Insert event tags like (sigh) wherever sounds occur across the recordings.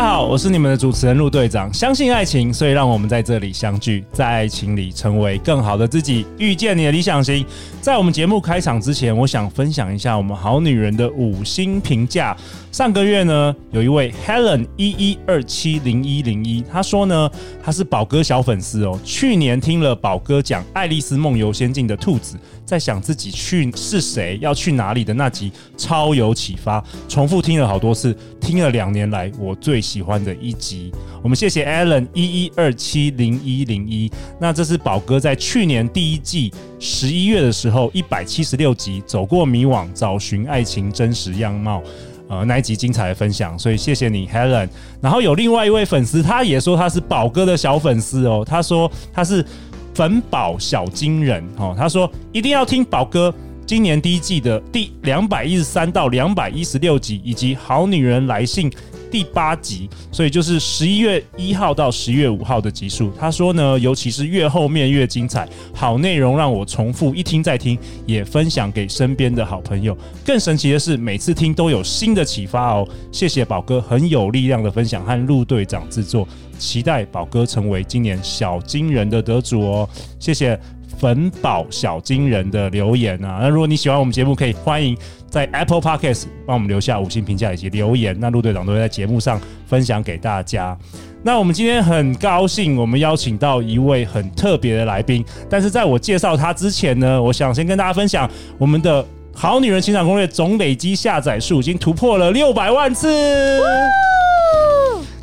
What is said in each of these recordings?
大家好，我是你们的主持人陆队长。相信爱情，所以让我们在这里相聚，在爱情里成为更好的自己，遇见你的理想型。在我们节目开场之前，我想分享一下我们好女人的五星评价。上个月呢，有一位 Helen 一一二七零一零一，她说呢，她是宝哥小粉丝哦。去年听了宝哥讲《爱丽丝梦游仙境》的兔子，在想自己去是谁，要去哪里的那集，超有启发，重复听了好多次，听了两年来我最喜欢的一集。我们谢谢 Alan 一一二七零一零一。那这是宝哥在去年第一季十一月的时候，一百七十六集走过迷惘，找寻爱情真实样貌，呃，那一集精彩的分享，所以谢谢你，Helen。然后有另外一位粉丝，他也说他是宝哥的小粉丝哦，他说他是粉宝小金人哦，他说一定要听宝哥今年第一季的第两百一十三到两百一十六集，以及好女人来信。第八集，所以就是十一月一号到十月五号的集数。他说呢，尤其是越后面越精彩，好内容让我重复一听再听，也分享给身边的好朋友。更神奇的是，每次听都有新的启发哦。谢谢宝哥很有力量的分享和陆队长制作，期待宝哥成为今年小金人的得主哦。谢谢。粉宝小金人的留言啊，那如果你喜欢我们节目，可以欢迎在 Apple Podcast 帮我们留下五星评价以及留言，那陆队长都会在节目上分享给大家。那我们今天很高兴，我们邀请到一位很特别的来宾，但是在我介绍他之前呢，我想先跟大家分享我们的好女人情场攻略总累积下载数已经突破了六百万次。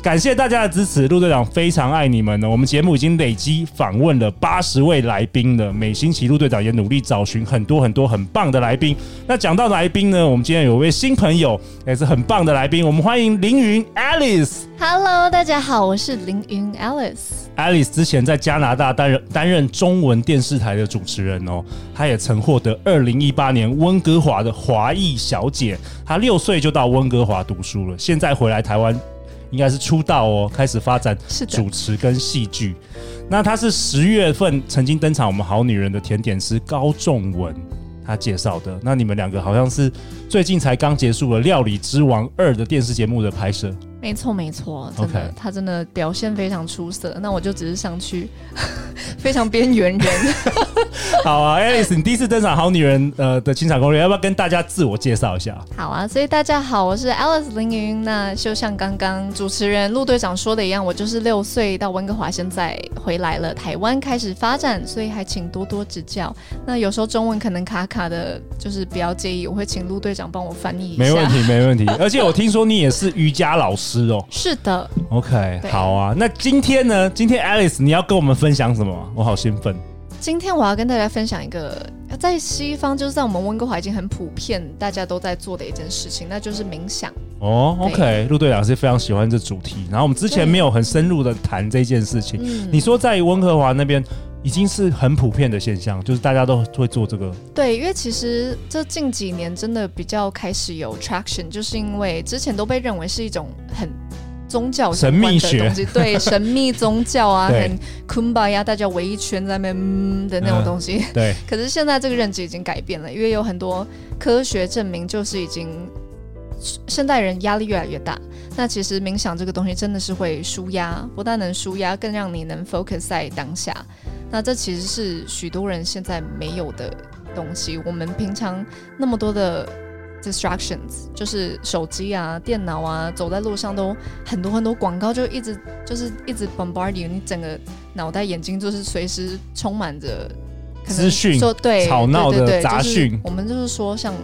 感谢大家的支持，陆队长非常爱你们呢。我们节目已经累积访问了八十位来宾了，每星期陆队长也努力找寻很多很多很棒的来宾。那讲到来宾呢，我们今天有一位新朋友，也是很棒的来宾，我们欢迎凌云 Alice。Hello，大家好，我是凌云 Alice。Alice 之前在加拿大担任担任中文电视台的主持人哦，她也曾获得二零一八年温哥华的华裔小姐。她六岁就到温哥华读书了，现在回来台湾。应该是出道哦，开始发展主持跟戏剧。那他是十月份曾经登场我们好女人的甜点师高仲文，他介绍的。那你们两个好像是最近才刚结束了《料理之王二》的电视节目的拍摄。没错，没错，真的.他真的表现非常出色。那我就只是上去，(laughs) 非常边缘人。(laughs) 好啊，Alice，你第一次登场《好女人》呃的情场攻略，要不要跟大家自我介绍一下？好啊，所以大家好，我是 Alice 凌云。那就像刚刚主持人陆队长说的一样，我就是六岁到温哥华，现在回来了台湾开始发展，所以还请多多指教。那有时候中文可能卡卡的，就是不要介意，我会请陆队长帮我翻译一下。没问题，没问题。而且我听说你也是瑜伽老师。是哦，是的，OK，好啊。那今天呢？今天 Alice 你要跟我们分享什么？我好兴奋。今天我要跟大家分享一个在西方，就是在我们温哥华已经很普遍，大家都在做的一件事情，那就是冥想。哦，OK，陆队长是非常喜欢这主题。然后我们之前没有很深入的谈这件事情。你说在温哥华那边已经是很普遍的现象，就是大家都会做这个。对，因为其实这近几年真的比较开始有 traction，就是因为之前都被认为是一种很宗教的东西，神秘学，对，(laughs) 神秘宗教啊，很 Kumbaya，大家围一圈在那边、嗯、的那种东西。对。(laughs) 可是现在这个认知已经改变了，因为有很多科学证明，就是已经。现代人压力越来越大，那其实冥想这个东西真的是会舒压，不但能舒压，更让你能 focus 在当下。那这其实是许多人现在没有的东西。我们平常那么多的 distractions，就是手机啊、电脑啊，走在路上都很多很多广告，就一直就是一直 bombard you，你整个脑袋、眼睛就是随时充满着资讯，说对吵闹的杂讯、就是。我们就是说像。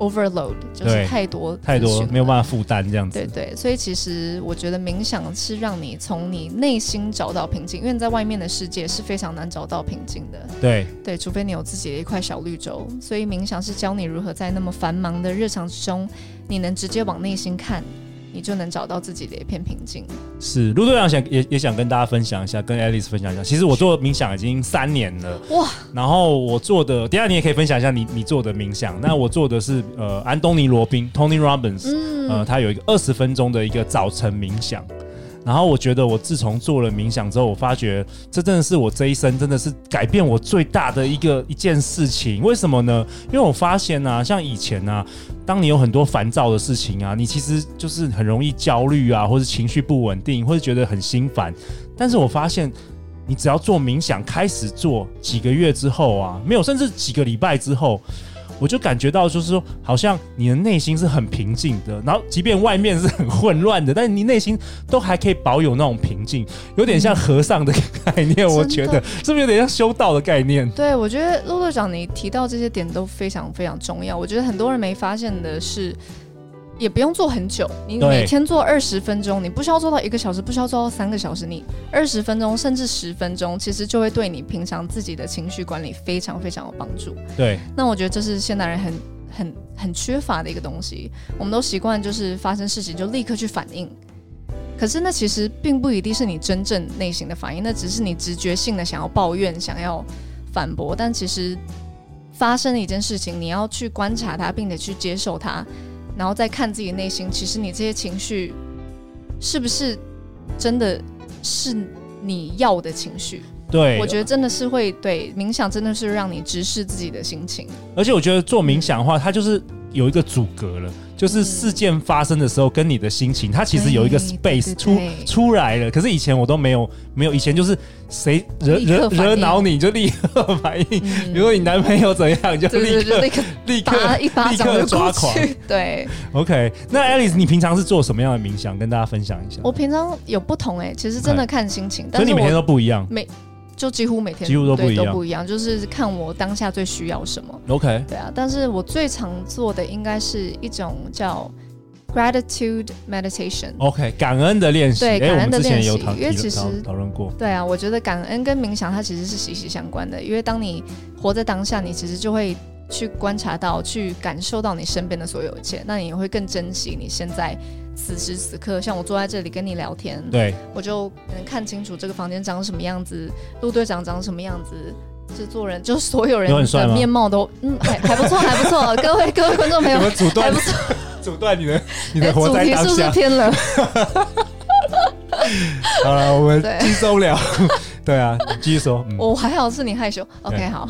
Overload 就是太多太多没有办法负担这样子。对对，所以其实我觉得冥想是让你从你内心找到平静，因为你在外面的世界是非常难找到平静的。对对，除非你有自己的一块小绿洲。所以冥想是教你如何在那么繁忙的日常之中，你能直接往内心看，你就能找到自己的一片平静。是陆队长想也也想跟大家分享一下，跟 Alice 分享一下。其实我做冥想已经三年了哇，然后我做的，第二你也可以分享一下你你做的冥想。那我做的是呃安东尼罗宾 Tony Robbins，嗯，呃他有一个二十分钟的一个早晨冥想。然后我觉得，我自从做了冥想之后，我发觉这真的是我这一生真的是改变我最大的一个一件事情。为什么呢？因为我发现啊，像以前啊，当你有很多烦躁的事情啊，你其实就是很容易焦虑啊，或者情绪不稳定，或者觉得很心烦。但是我发现，你只要做冥想，开始做几个月之后啊，没有，甚至几个礼拜之后。我就感觉到，就是说，好像你的内心是很平静的，然后即便外面是很混乱的，但是你内心都还可以保有那种平静，有点像和尚的概念。嗯、我觉得是不是有点像修道的概念？对，我觉得陆队长你提到这些点都非常非常重要。我觉得很多人没发现的是。也不用做很久，你每天做二十分钟，你不需要做到一个小时，不需要做到三个小时，你二十分钟甚至十分钟，其实就会对你平常自己的情绪管理非常非常有帮助。对，那我觉得这是现代人很很很缺乏的一个东西。我们都习惯就是发生事情就立刻去反应，可是那其实并不一定是你真正内心的反应，那只是你直觉性的想要抱怨、想要反驳。但其实发生了一件事情，你要去观察它，并且去接受它。然后再看自己内心，其实你这些情绪是不是真的是你要的情绪？对，我觉得真的是会对冥想，真的是让你直视自己的心情。而且我觉得做冥想的话，它就是有一个阻隔了。就是事件发生的时候，跟你的心情，它其实有一个 space 出出来了。可是以前我都没有，没有以前就是谁惹惹惹恼你就立刻反应。比如说你男朋友怎样，就立刻立刻 (laughs) 一巴掌就抓狂。对，OK。那 Alice，你平常是做什么样的冥想？跟大家分享一下。我平常有不同哎，其实真的看心情。所以你每天都不一样。每就几乎每天几乎都不一样，都不一样，就是看我当下最需要什么。OK，对啊，但是我最常做的应该是一种叫 gratitude meditation。OK，感恩的练习。对，感恩的练习。因为其实讨论过。对啊，我觉得感恩跟冥想它其实是息息相关的，因为当你活在当下，你其实就会去观察到、去感受到你身边的所有一切，那你也会更珍惜你现在。此时此刻，像我坐在这里跟你聊天，对，我就能看清楚这个房间长什么样子，陆队长长什么样子，制作人就所有人的面貌都，嗯，还还不错，还不错。各位各位观众朋友，阻断，还不错，(laughs) 阻断你的你的活在当下。主题是不是偏了？(laughs) 好了，我们轻松聊。(laughs) 对啊，继续说。我还好是你害羞。OK，好。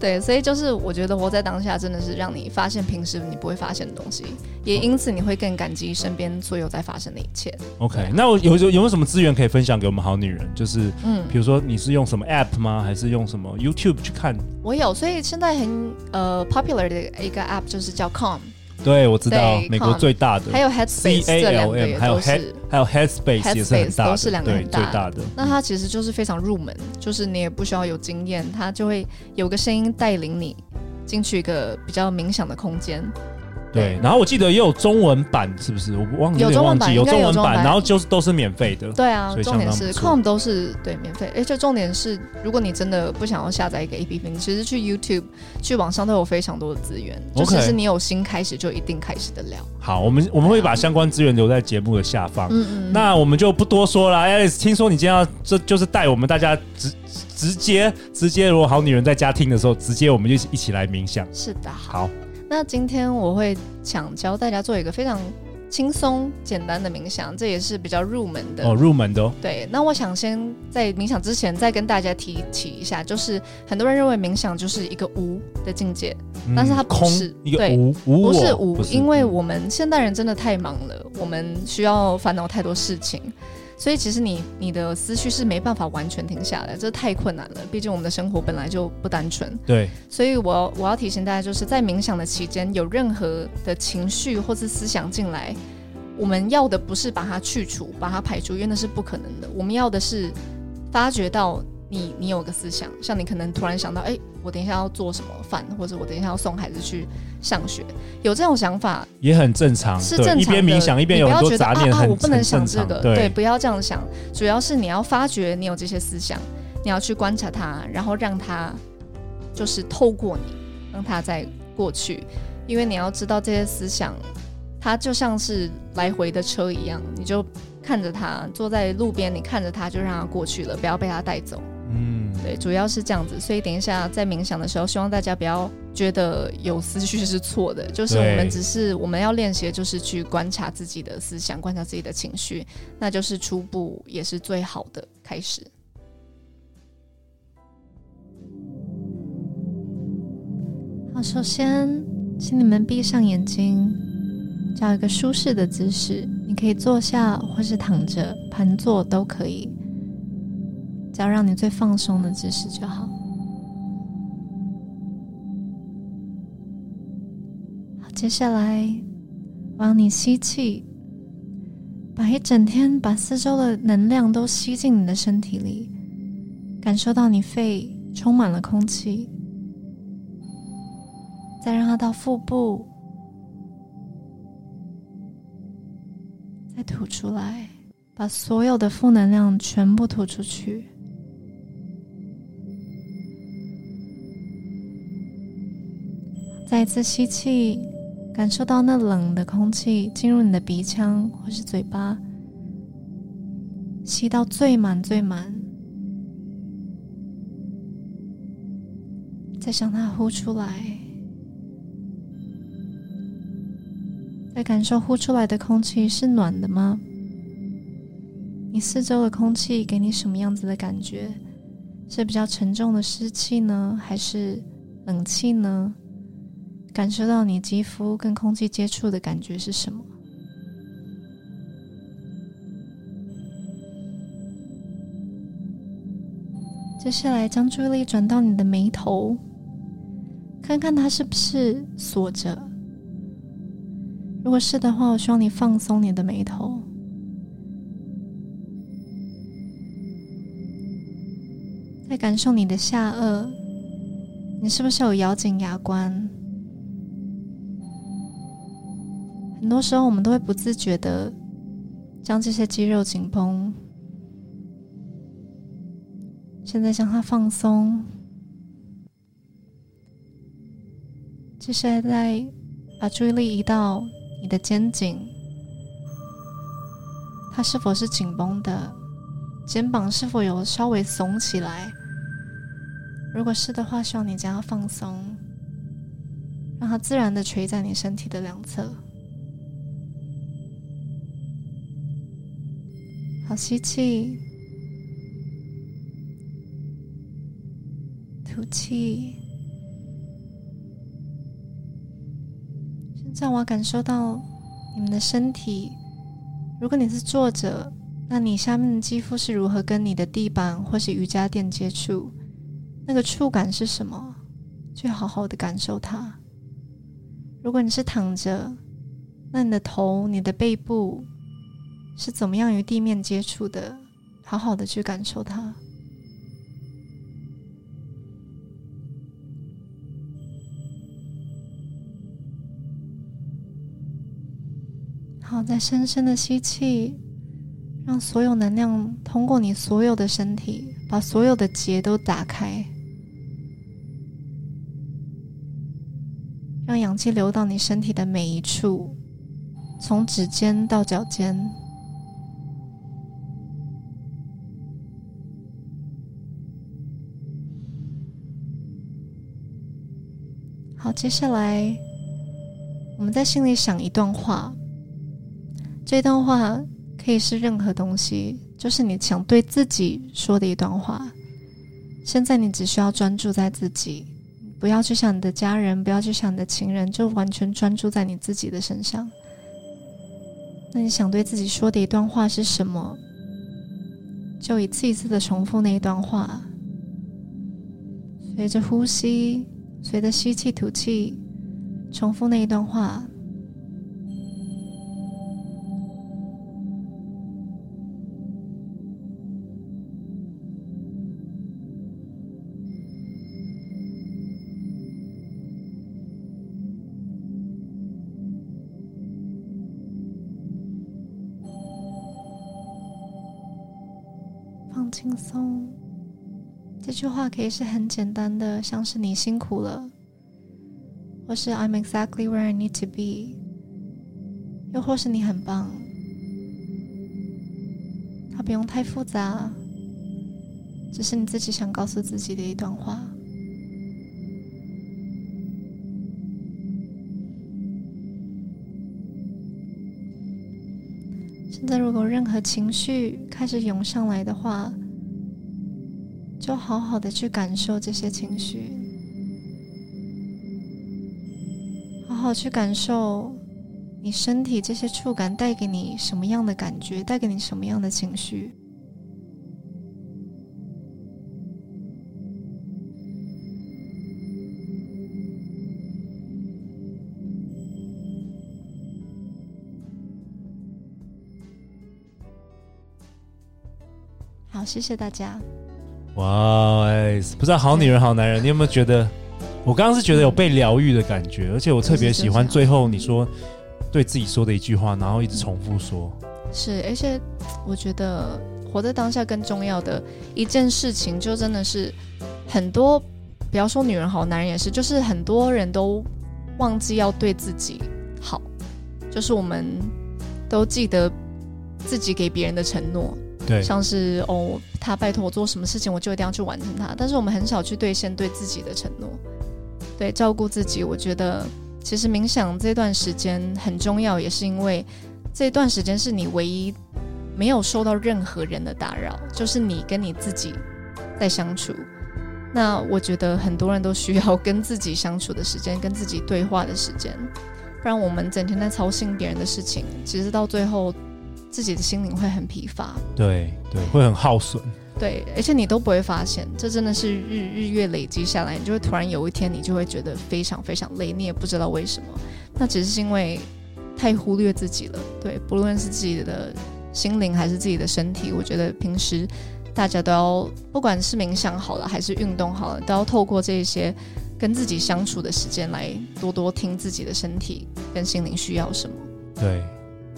对，所以就是我觉得活在当下真的是让你发现平时你不会发现的东西，也因此你会更感激身边所有在发生的一切。OK，那我有有有没有什么资源可以分享给我们好女人？就是嗯，比如说你是用什么 App 吗？还是用什么 YouTube 去看？我有，所以现在很呃 popular 的一个 App 就是叫 Calm。对，我知道美国最大的，还有 Headspace 这两个也都是，还有 Headspace 也是很大的，都是两个很大的。大的那它其实就是非常入门，就是你也不需要有经验，它就会有个声音带领你进去一个比较冥想的空间。对，然后我记得也有中文版，是不是？我忘记有中文版，有中文版，然后就是都是免费的。对啊，重点是 Com 都是对免费，而且重点是，如果你真的不想要下载一个 APP，你其实去 YouTube 去网上都有非常多的资源，就其实你有心开始就一定开始得了。好，我们我们会把相关资源留在节目的下方。嗯嗯。那我们就不多说了，Alice，听说你今天要这就是带我们大家直直接直接，如果好女人在家听的时候，直接我们就一起来冥想。是的，好。那今天我会想教大家做一个非常轻松简单的冥想，这也是比较入门的哦，入门的哦。对，那我想先在冥想之前再跟大家提起一下，就是很多人认为冥想就是一个无的境界，嗯、但是它不是，一个无，对，无不是无，因为我们现代人真的太忙了，我们需要烦恼太多事情。所以其实你你的思绪是没办法完全停下来，这太困难了。毕竟我们的生活本来就不单纯。对。所以我我要提醒大家，就是在冥想的期间，有任何的情绪或是思想进来，我们要的不是把它去除、把它排除，因为那是不可能的。我们要的是发觉到。你你有个思想，像你可能突然想到，哎、欸，我等一下要做什么饭，或者我等一下要送孩子去上学，有这种想法也很正常，是正常的。一边冥想一边有很多杂念，啊，我不能想这个，对，对，不要这样想。主要是你要发觉你有这些思想，你要去观察它，然后让它就是透过你，让它再过去，因为你要知道这些思想。它就像是来回的车一样，你就看着它，坐在路边，你看着它，就让它过去了，不要被它带走。嗯，对，主要是这样子。所以等一下在冥想的时候，希望大家不要觉得有思绪是错的，就是我们只是我们要练习的就是去观察自己的思想，观察自己的情绪，那就是初步也是最好的开始。好，首先。请你们闭上眼睛，找一个舒适的姿势。你可以坐下，或是躺着、盘坐都可以，要让你最放松的姿势就好。好，接下来，往你吸气，把一整天、把四周的能量都吸进你的身体里，感受到你肺充满了空气。再让它到腹部，再吐出来，把所有的负能量全部吐出去。再一次吸气，感受到那冷的空气进入你的鼻腔或是嘴巴，吸到最满最满，再向它呼出来。再感受呼出来的空气是暖的吗？你四周的空气给你什么样子的感觉？是比较沉重的湿气呢，还是冷气呢？感受到你肌肤跟空气接触的感觉是什么？接下来将注意力转到你的眉头，看看它是不是锁着。如果是的话，我希望你放松你的眉头，再感受你的下颚，你是不是有咬紧牙关？很多时候，我们都会不自觉的将这些肌肉紧绷。现在将它放松，接下来再把注意力移到。你的肩颈，它是否是紧绷的？肩膀是否有稍微耸起来？如果是的话，希望你将它放松，让它自然的垂在你身体的两侧。好，吸气，吐气。现在我感受到你们的身体。如果你是坐着，那你下面的肌肤是如何跟你的地板或是瑜伽垫接触？那个触感是什么？去好好的感受它。如果你是躺着，那你的头、你的背部是怎么样与地面接触的？好好的去感受它。好，再深深的吸气，让所有能量通过你所有的身体，把所有的结都打开，让氧气流到你身体的每一处，从指尖到脚尖。接下来我们在心里想一段话。这段话可以是任何东西，就是你想对自己说的一段话。现在你只需要专注在自己，不要去想你的家人，不要去想你的情人，就完全专注在你自己的身上。那你想对自己说的一段话是什么？就一次一次的重复那一段话，随着呼吸，随着吸气吐气，重复那一段话。放轻松，这句话可以是很简单的，像是你辛苦了，或是 I'm exactly where I need to be，又或是你很棒，它不用太复杂，只是你自己想告诉自己的一段话。现在，如果任何情绪开始涌上来的话，就好好的去感受这些情绪，好好去感受你身体这些触感带给你什么样的感觉，带给你什么样的情绪。好，谢谢大家。哇，哎，不知道好女人好男人，你有没有觉得？我刚刚是觉得有被疗愈的感觉，而且我特别喜欢最后你说对自己说的一句话，然后一直重复说。是，而且我觉得活在当下更重要的一件事情，就真的是很多，不要说女人好，男人也是，就是很多人都忘记要对自己好，就是我们都记得自己给别人的承诺。对，像是哦，他拜托我做什么事情，我就一定要去完成它。但是我们很少去兑现对自己的承诺，对，照顾自己。我觉得其实冥想这段时间很重要，也是因为这段时间是你唯一没有受到任何人的打扰，就是你跟你自己在相处。那我觉得很多人都需要跟自己相处的时间，跟自己对话的时间，不然我们整天在操心别人的事情，其实到最后。自己的心灵会很疲乏，对对，会很耗损，对，而且你都不会发现，这真的是日日月累积下来，你就会突然有一天，你就会觉得非常非常累，你也不知道为什么，那只是因为太忽略自己了，对，不论是自己的心灵还是自己的身体，我觉得平时大家都要，不管是冥想好了还是运动好了，都要透过这些跟自己相处的时间来多多听自己的身体跟心灵需要什么，对。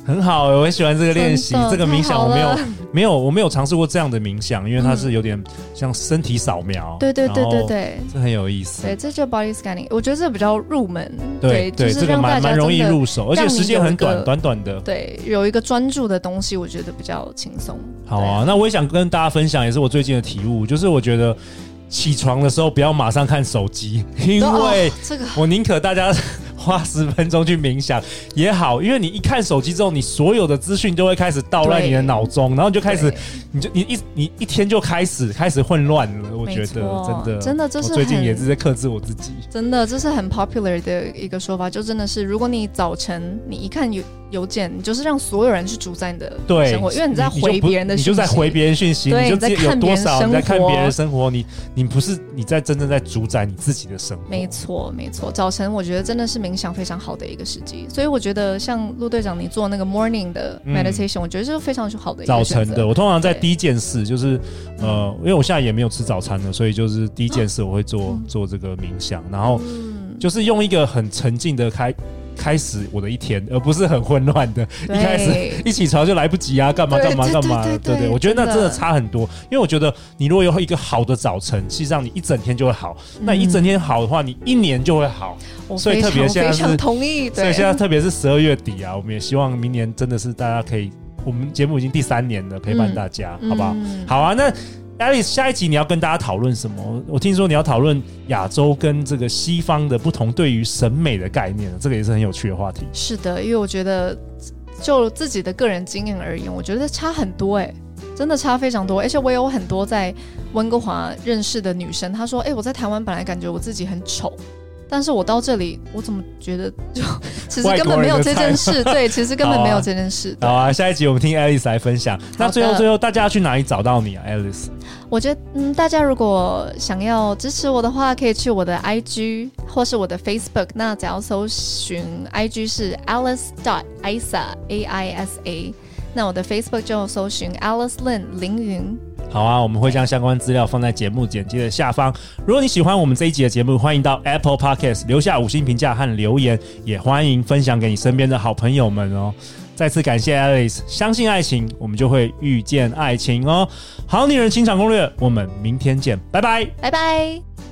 很好，我很喜欢这个练习，这个冥想我没有没有我没有尝试过这样的冥想，因为它是有点像身体扫描，对对对对对，这很有意思。对，这就 body scanning，我觉得这比较入门，对对，这个蛮蛮容易入手，而且时间很短，短短的。对，有一个专注的东西，我觉得比较轻松。好啊，那我也想跟大家分享，也是我最近的体悟，就是我觉得起床的时候不要马上看手机，因为这个我宁可大家。花十分钟去冥想也好，因为你一看手机之后，你所有的资讯就会开始倒乱你的脑中，然后就开始，你就你一你一天就开始开始混乱了。我觉得真的真的，这是最近也是在克制我自己。真的，这是很 popular 的一个说法，就真的是，如果你早晨你一看有。邮件，你就是让所有人去主宰你的生活，对因为你在回别人的讯息，你就在回别人讯息，你就在看多少你在看别人生活，你你不是你在真正在主宰你自己的生活。没错，没错。早晨我觉得真的是冥想非常好的一个时机，所以我觉得像陆队长你做那个 morning 的 meditation，、嗯、我觉得是非常好的一个早晨的。我通常在第一件事就是呃，因为我现在也没有吃早餐了，所以就是第一件事我会做、嗯、做这个冥想，然后就是用一个很沉静的开。开始我的一天，而不是很混乱的。一开始一起床就来不及啊，干嘛干嘛干嘛？对对对，我觉得那真的差很多。因为我觉得你如果有一个好的早晨，实际上你一整天就会好。嗯、那一整天好的话，你一年就会好。所以特别现在是，同意。所以现在特别是十二月底啊，我们也希望明年真的是大家可以，我们节目已经第三年了，陪伴大家，嗯、好不好？嗯、好啊，那。下下一集你要跟大家讨论什么？我听说你要讨论亚洲跟这个西方的不同对于审美的概念，这个也是很有趣的话题。是的，因为我觉得就自己的个人经验而言，我觉得差很多哎、真的差非常多。而且我有很多在温哥华认识的女生，她说：“哎、我在台湾本来感觉我自己很丑。”但是我到这里，我怎么觉得就 (laughs) (laughs) 其实根本没有这件事？对，其实根本没有这件事。好啊，下一集我们听 Alice 来分享。那最后最后，大家要去哪里找到你啊，Alice？我觉得，嗯，大家如果想要支持我的话，可以去我的 IG 或是我的 Facebook。那只要搜寻 IG 是 Alice dot Aisa A I S A，那我的 Facebook 就搜寻 Alice Lin 凌云。好啊，我们会将相关资料放在节目简介的下方。如果你喜欢我们这一集的节目，欢迎到 Apple Podcast 留下五星评价和留言，也欢迎分享给你身边的好朋友们哦。再次感谢 Alice，相信爱情，我们就会遇见爱情哦。好女人情场攻略，我们明天见，拜拜，拜拜。